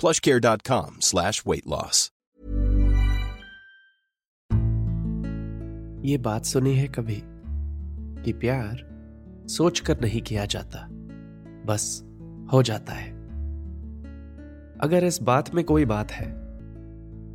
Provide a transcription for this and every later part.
plushcare.com slash weight loss. ये बात सुनी है कभी कि प्यार सोचकर नहीं किया जाता, बस हो जाता है। अगर इस बात में कोई बात है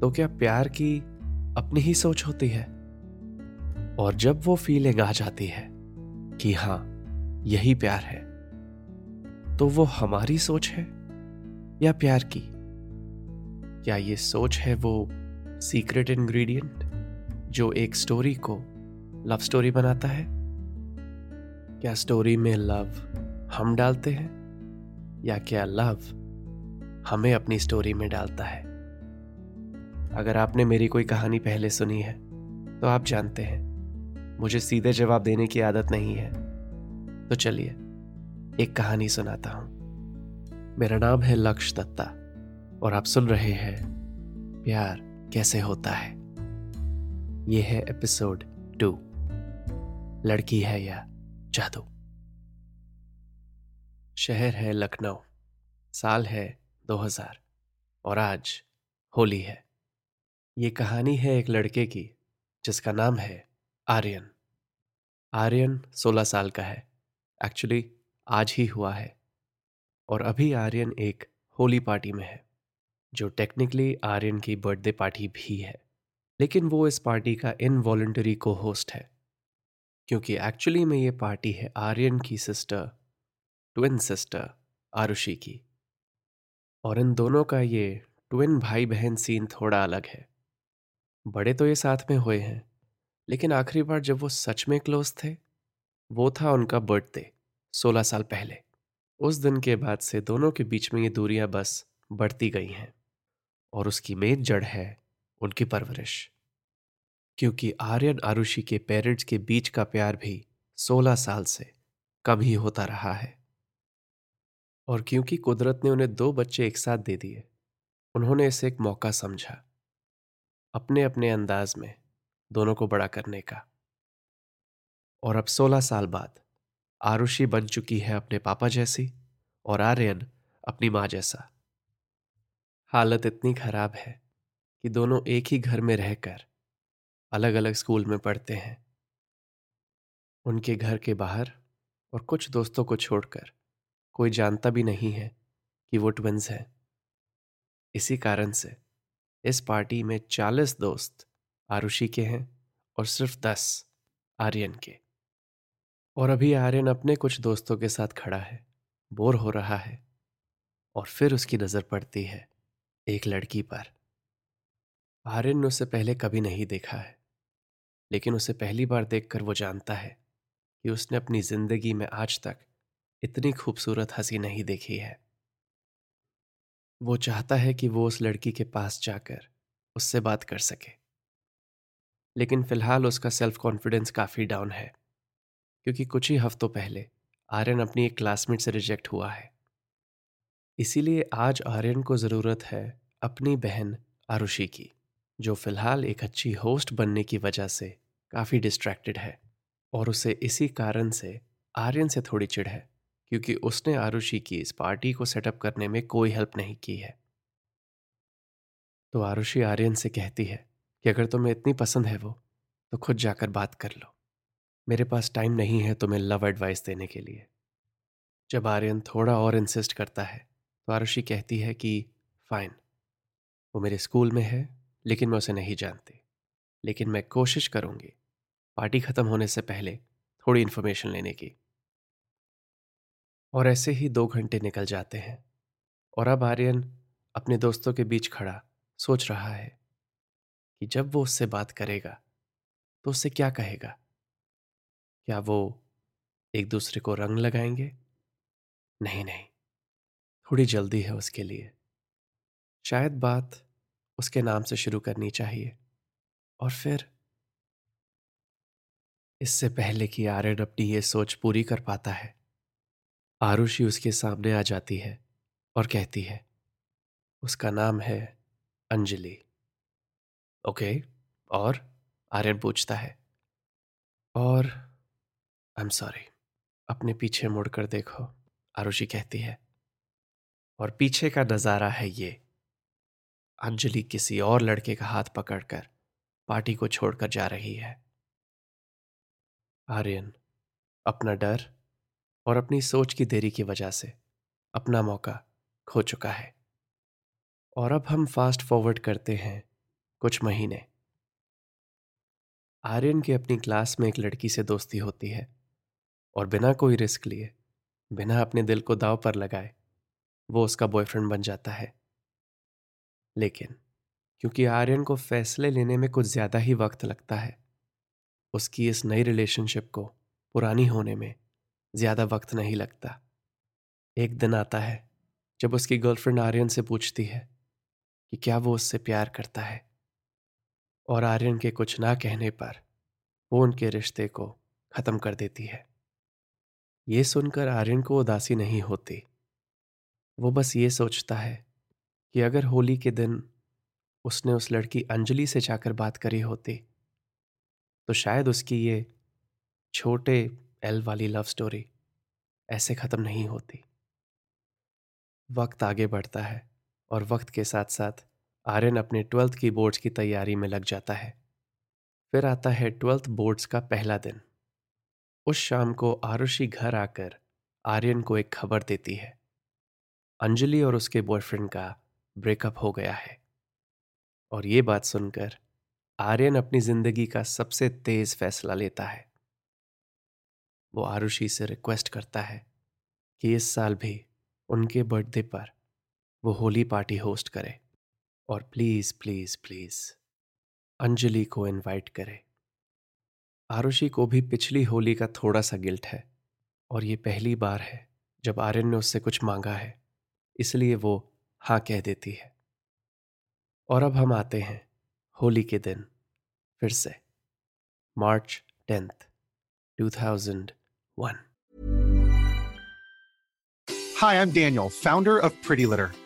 तो क्या प्यार की अपनी ही सोच होती है? और जब वो फीलिंग आ जाती है कि हाँ, यही प्यार है तो वो हमारी सोच है? या प्यार की? क्या ये सोच है वो सीक्रेट इंग्रेडिएंट जो एक स्टोरी को लव स्टोरी बनाता है? क्या स्टोरी में लव हम डालते हैं? या क्या लव हमें अपनी स्टोरी में डालता है? अगर आपने मेरी कोई कहानी पहले सुनी है तो आप जानते हैं, मुझे सीधे जवाब देने की आदत नहीं है। तो चलिए, एक कहानी सुनाता हूँ। मेरा नाम है लक्ष्य दत्ता, और आप सुन रहे हैं प्यार कैसे होता है। ये है एपिसोड टू। लड़की है या जादू? शहर है लखनऊ, साल है 2000 और आज होली है। ये कहानी है एक लड़के की, जिसका नाम है आर्यन। आर्यन 16 साल का है। एक्चुअली आज ही हुआ है। और अभी आर्यन एक होली पार्टी में है, जो टेक्निकली आर्यन की बर्थडे पार्टी भी है, लेकिन वो इस पार्टी का इनवॉलेंटरी को होस्ट है, क्योंकि एक्चुअली में ये पार्टी है आर्यन की सिस्टर, ट्विन सिस्टर, आरुषि की। और इन दोनों का ये ट्विन भाई बहन सीन थोड़ा अलग है। बड़े तो ये साथ में हुए हैं, लेकिन आखिरी बार जब वो सच में क्लोज थे, वो था उनका बर्थडे, सोलह साल पहले। उस दिन के बाद से दोनों के बीच में ये दूरियाँ बस बढ़ती गई हैं और उसकी मेन जड़ है उनकी परवरिश। क्योंकि आर्यन आरुषि के पेरेंट्स के बीच का प्यार भी सोलह साल से कम ही होता रहा है। और क्योंकि कुदरत ने उन्हें दो बच्चे एक साथ दे दिए, उन्होंने इसे एक मौका समझा अपने अपने अंदाज में दोनों को बड़ा करने का। और अब सोलह साल बाद आरुषि बन चुकी है अपने पापा जैसी और आर्यन अपनी माँ जैसा। हालत इतनी खराब है कि दोनों एक ही घर में रहकर अलग अलग स्कूल में पढ़ते हैं। उनके घर के बाहर और कुछ दोस्तों को छोड़कर कोई जानता भी नहीं है कि वो ट्विंस हैं। इसी कारण से इस पार्टी में चालीस दोस्त आरुषि के हैं और सिर्फ़ दस आर्यन के। और अभी आर्यन अपने कुछ दोस्तों के साथ खड़ा है। बोर हो रहा है और फिर उसकी नज़र पड़ती है एक लड़की पर। आर्यन ने उसे पहले कभी नहीं देखा है, लेकिन उसे पहली बार देखकर वो जानता है कि उसने अपनी ज़िंदगी में आज तक इतनी खूबसूरत हँसी नहीं देखी है। वो चाहता है कि वो उस लड़की के पास जाकर उससे बात कर सके, लेकिन फ़िलहाल उसका सेल्फ कॉन्फिडेंस काफ़ी डाउन है। क्योंकि कुछ ही हफ्तों पहले आर्यन अपनी एक क्लासमेट से रिजेक्ट हुआ है। इसीलिए आज आर्यन को ज़रूरत है अपनी बहन आरुषि की, जो फ़िलहाल एक अच्छी होस्ट बनने की वजह से काफ़ी डिस्ट्रैक्टेड है और उसे इसी कारण से आर्यन से थोड़ी चिढ़ है, क्योंकि उसने आरुषि की इस पार्टी को सेटअप करने में कोई हेल्प नहीं की है। तो आरुषि आर्यन से कहती है कि अगर तुम्हें इतनी पसंद है वो तो खुद जाकर बात कर लो। मेरे पास टाइम नहीं है तुम्हें लव एडवाइस देने के लिए। जब आर्यन थोड़ा और इंसिस्ट करता है तो आरुषि कहती है कि, फाइन, वो मेरे स्कूल में है, लेकिन मैं उसे नहीं जानती। लेकिन मैं कोशिश करूँगी, पार्टी ख़त्म होने से पहले थोड़ी इन्फॉर्मेशन लेने की। और ऐसे ही दो घंटे निकल जाते हैं, और अब आर्यन अपने दोस्तों के बीच खड़ा सोच रहा है कि जब वो उससे बात करेगा तो उससे क्या कहेगा? क्या वो एक दूसरे को रंग लगाएँगे? नहीं नहीं। थोड़ी जल्दी है उसके लिए। शायद बात उसके नाम से शुरू करनी चाहिए। और फिर इससे पहले कि आर्यन अपनी ये सोच पूरी कर पाता है, आरुषि उसके सामने आ जाती है और कहती है, उसका नाम है अंजलि। ओके, और आर्यन पूछता है, और आई एम सॉरी अपने पीछे मुड़कर देखो, आरुषि कहती है। और पीछे का नज़ारा है ये, अंजलि किसी और लड़के का हाथ पकड़कर पार्टी को छोड़कर जा रही है। आर्यन, अपना डर और अपनी सोच की देरी की वजह से अपना मौका खो चुका है। और अब हम फास्ट फॉरवर्ड करते हैं कुछ महीने। आर्यन की अपनी क्लास में एक लड़की से दोस्ती होती है। और बिना कोई रिस्क लिए, बिना अपने दिल को दाव पर लगाए, वो उसका बॉयफ्रेंड बन जाता है। लेकिन, क्योंकि आर्यन को फैसले लेने में कुछ ज़्यादा ही वक्त लगता है, उसकी इस नई रिलेशनशिप को पुरानी होने में ज़्यादा वक्त नहीं लगता। एक दिन आता है, जब उसकी गर्लफ्रेंड आर्यन से पूछती है कि क्या वो उससे प्यार करता है? और आर्यन के कुछ ना कहने पर वो उनके रिश्ते को ख़त्म कर देती है। ये सुनकर आर्यन को उदासी नहीं होती। वो बस ये सोचता है कि अगर होली के दिन उसने उस लड़की अंजलि से जाकर बात करी होती तो शायद उसकी ये छोटे एल वाली लव स्टोरी ऐसे ख़त्म नहीं होती। वक्त आगे बढ़ता है और वक्त के साथ साथ आर्यन अपने ट्वेल्थ की बोर्ड्स की तैयारी में लग जाता है। फिर आता है ट्वेल्थ बोर्ड्स का पहला दिन। उस शाम को आरुषि घर आकर आर्यन को एक खबर देती है। अंजलि और उसके बॉयफ्रेंड का ब्रेकअप हो गया है। और ये बात सुनकर आर्यन अपनी ज़िंदगी का सबसे तेज फैसला लेता है। वो आरुषि से रिक्वेस्ट करता है कि इस साल भी उनके बर्थडे पर वो होली पार्टी होस्ट करे। और प्लीज़ प्लीज़ प्लीज़ अंजलि को इनवाइट करे। आरुषि को भी पिछली होली का थोड़ा सा गिल्ट है और ये पहली बार है जब आर्यन ने उससे कुछ मांगा है इसलिए वो हाँ कह देती है। और अब हम आते हैं होली के दिन फिर से। March tenth 2001 Hi, I'm Daniel, founder of Pretty Litter.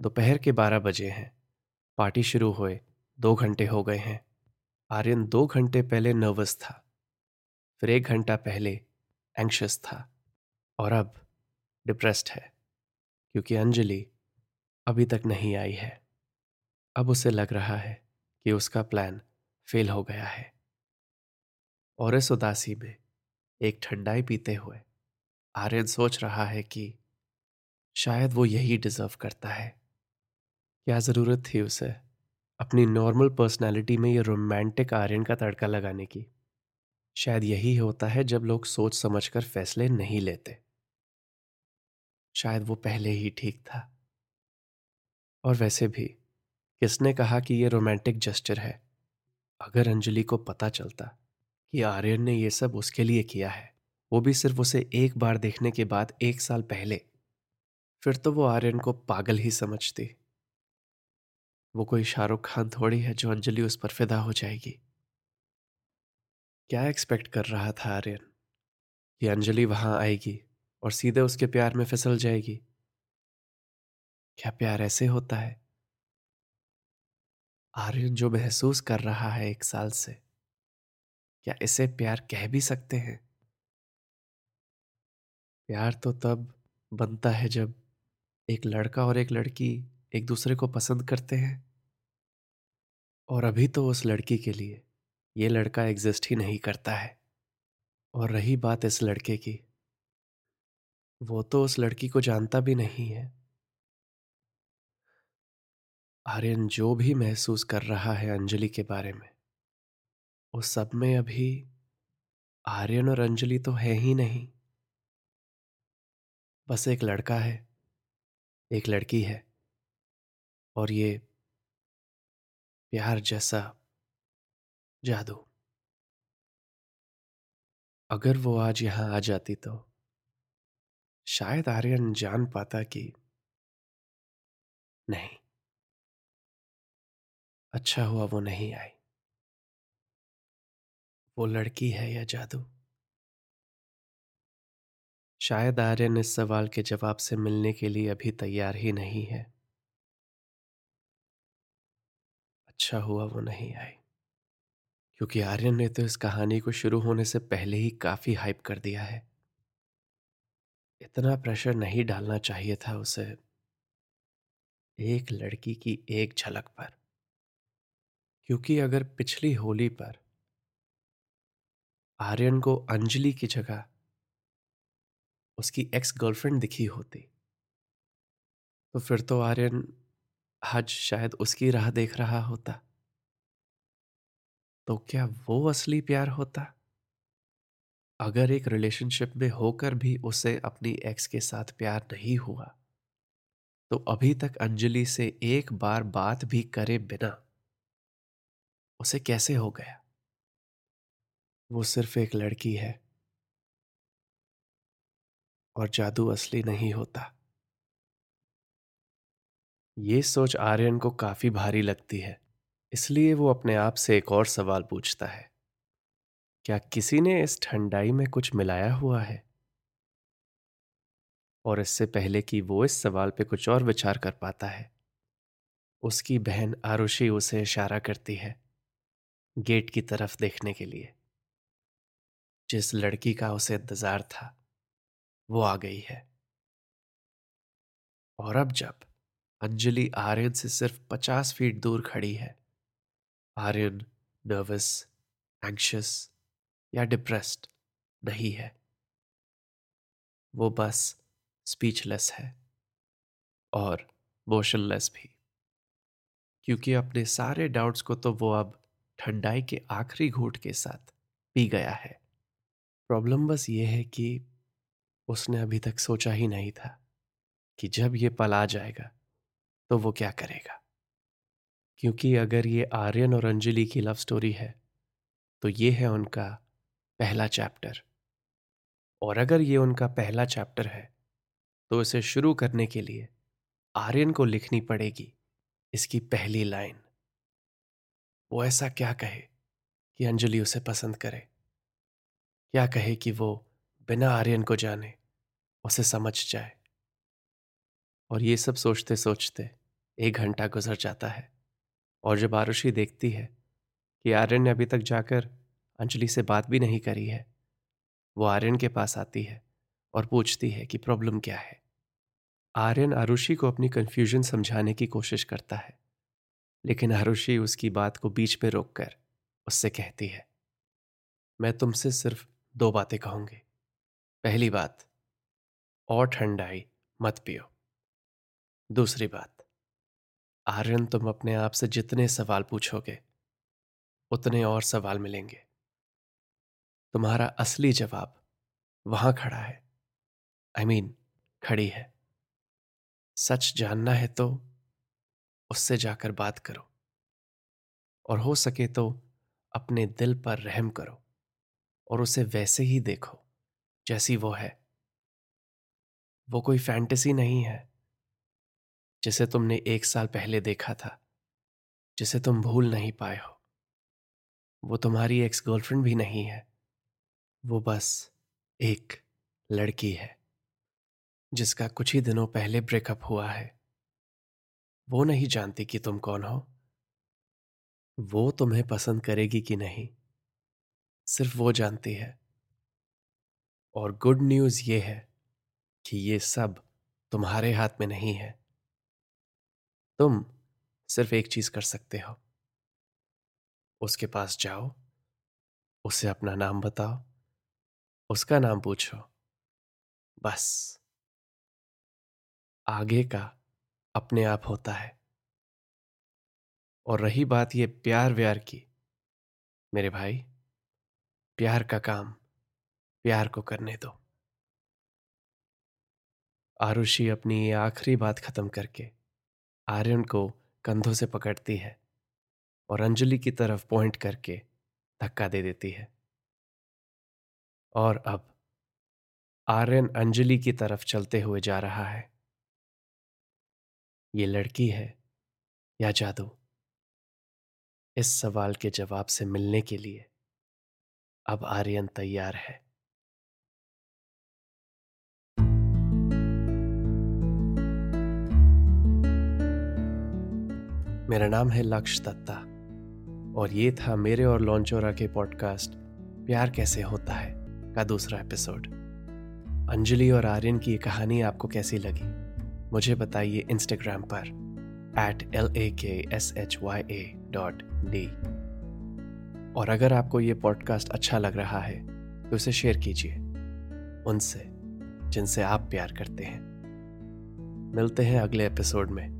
दोपहर के बारह बजे हैं। पार्टी शुरू हुए, दो घंटे हो गए हैं। आर्यन दो घंटे पहले नर्वस था। फिर एक घंटा पहले एंक्शस था। और अब डिप्रेस्ड है, क्योंकि अंजलि अभी तक नहीं आई है। अब उसे लग रहा है कि उसका प्लान फेल हो गया है। और इस उदासी में एक ठंडाई पीते हुए आर्यन सोच रहा है कि शायद वो यही डिजर्व करता है। क्या ज़रूरत थी उसे? अपनी नॉर्मल पर्सनैलिटी में ये रोमांटिक आर्यन का तड़का लगाने की। शायद यही होता है जब लोग सोच समझकर फैसले नहीं लेते। शायद वो पहले ही ठीक था। और वैसे भी, किसने कहा कि ये रोमांटिक जस्टर है? अगर अंजलि को पता चलता कि आर्यन ने ये सब उसके लिए किया है, वो भी सिर्फ़ उसे एक बार देखने के बाद एक साल पहले। फिर तो वो आर्यन को पागल ही समझती। वो कोई शाहरुख खान थोड़ी है जो अंजलि उस पर फिदा हो जाएगी। क्या एक्सपेक्ट कर रहा था आर्यन? कि अंजलि वहाँ आएगी और सीधे उसके प्यार में फिसल जाएगी। क्या प्यार ऐसे होता है? आर्यन जो महसूस कर रहा है एक साल से, क्या इसे प्यार कह भी सकते हैं? प्यार तो तब बनता है जब एक लड़का और एक लड़की एक दूसरे को पसंद करते हैं? और अभी तो उस लड़की के लिए, ये लड़का एग्जिस्ट ही नहीं करता है। और रही बात इस लड़के की, वो तो उस लड़की को जानता भी नहीं है। आर्यन जो भी महसूस कर रहा है अंजलि के बारे में उस सब में अभी आर्यन और अंजलि तो है ही नहीं। बस एक लड़का है, एक लड़की है। और ये प्यार जैसा जादू। अगर वो आज यहाँ आ जाती तो शायद आर्यन जान पाता कि नहीं। अच्छा हुआ वो नहीं आई। वो लड़की है या जादू? शायद आर्यन इस सवाल के जवाब से मिलने के लिए अभी तैयार ही नहीं है। अच्छा हुआ वो नहीं आई क्योंकि आर्यन ने तो इस कहानी को शुरू होने से पहले ही काफ़ी हाइप कर दिया है। इतना प्रेशर नहीं डालना चाहिए था उसे। एक लड़की की एक झलक पर। क्योंकि अगर पिछली होली पर आर्यन को अंजलि की जगह उसकी एक्स गर्लफ्रेंड दिखी होती तो फिर तो आर्यन आज शायद उसकी राह देख रहा होता। तो क्या वो असली प्यार होता? अगर एक रिलेशनशिप में होकर भी उसे अपनी एक्स के साथ प्यार नहीं हुआ तो अभी तक अंजलि से एक बार बात भी करे बिना उसे कैसे हो गया? वो सिर्फ़ एक लड़की है। और जादू असली नहीं होता। ये सोच आर्यन को काफ़ी भारी लगती है, इसलिए वो अपने आप से एक और सवाल पूछता है। क्या किसी ने इस ठंडाई में कुछ मिलाया हुआ है? और इससे पहले कि वो इस सवाल पे कुछ और विचार कर पाता है, उसकी बहन आरुषि उसे इशारा करती है, गेट की तरफ़ देखने के लिए। जिस लड़की का उसे इंतज़ार था, वो आ गई है। और अब जब अंजलि आर्यन से सिर्फ़ पचास फीट दूर खड़ी है। आर्यन नर्वस एंक्शस या डिप्रेस्ड नहीं है। वो बस स्पीचलेस है और मोशनलेस भी। क्योंकि अपने सारे डाउट्स को तो वो अब ठंडाई के आखिरी घूट के साथ पी गया है। प्रॉब्लम बस ये है कि उसने अभी तक सोचा ही नहीं था कि जब ये पल आ जाएगा तो वो क्या करेगा? क्योंकि अगर ये आर्यन और अंजलि की लव स्टोरी है तो ये है उनका पहला चैप्टर और अगर ये उनका पहला चैप्टर है तो इसे शुरू करने के लिए आर्यन को लिखनी पड़ेगी इसकी पहली लाइन वो ऐसा क्या कहे कि अंजलि उसे पसंद करे? क्या कहे कि वो बिना आर्यन को जाने, उसे समझ जाए? और ये सब सोचते सोचते एक घंटा गुजर जाता है और जब आरुषि देखती है कि आर्यन ने अभी तक जाकर अंजलि से बात भी नहीं करी है, वो आर्यन के पास आती है और पूछती है कि प्रॉब्लम क्या है। आर्यन आरुषि को अपनी कन्फ्यूज़न समझाने की कोशिश करता है, लेकिन हरुषि उसकी बात को बीच में रोककर उससे कहती है, मैं तुमसे सिर्फ़ दो बातें कहूँगी। पहली बात, और ठंडाई मत पियो। दूसरी बात आर्यन तुम अपने आप से जितने सवाल पूछोगे उतने और सवाल मिलेंगे। तुम्हारा असली जवाब वहाँ खड़ा है। आई I मीन mean, खड़ी है। सच जानना है तो उससे जाकर बात करो। और हो सके तो अपने दिल पर रहम करो और उसे वैसे ही देखो जैसी वो है। वो कोई फैंटेसी नहीं है। जिसे तुमने एक साल पहले देखा था, जिसे तुम भूल नहीं पाए हो। वो तुम्हारी एक्स गर्लफ्रेंड भी नहीं है। वो बस एक लड़की है, जिसका कुछ ही दिनों पहले ब्रेकअप हुआ है। वो नहीं जानती कि तुम कौन हो। वो तुम्हें पसंद करेगी कि नहीं। सिर्फ़ वो जानती है। और गुड न्यूज़ ये है कि ये सब तुम्हारे हाथ में नहीं है। तुम सिर्फ़ एक चीज़ कर सकते हो। उसके पास जाओ, उसे अपना नाम बताओ, उसका नाम पूछो, बस। आगे का अपने आप होता है। और रही बात ये प्यार व्यार की, मेरे भाई, प्यार का काम प्यार को करने दो। आरुषि अपनी ये आखिरी बात खत्म करके आर्यन को कंधों से पकड़ती है और अंजलि की तरफ़ पॉइंट करके धक्का दे देती है। और अब आर्यन अंजलि की तरफ़ चलते हुए जा रहा है। ये लड़की है या जादू? इस सवाल के जवाब से मिलने के लिए अब आर्यन तैयार है। मेरा नाम है लक्ष्य दत्ता और ये था मेरे और लॉन्चोरा के पॉडकास्ट प्यार कैसे होता है का दूसरा एपिसोड। अंजलि और आर्यन की ये कहानी आपको कैसी लगी? मुझे बताइए इंस्टाग्राम पर at L A K S H Y A dot D और अगर आपको ये पॉडकास्ट अच्छा लग रहा है तो उसे शेयर कीजिए, उनसे, जिनसे आप प्यार करते हैं। मिलते हैं अगले एपिसोड में।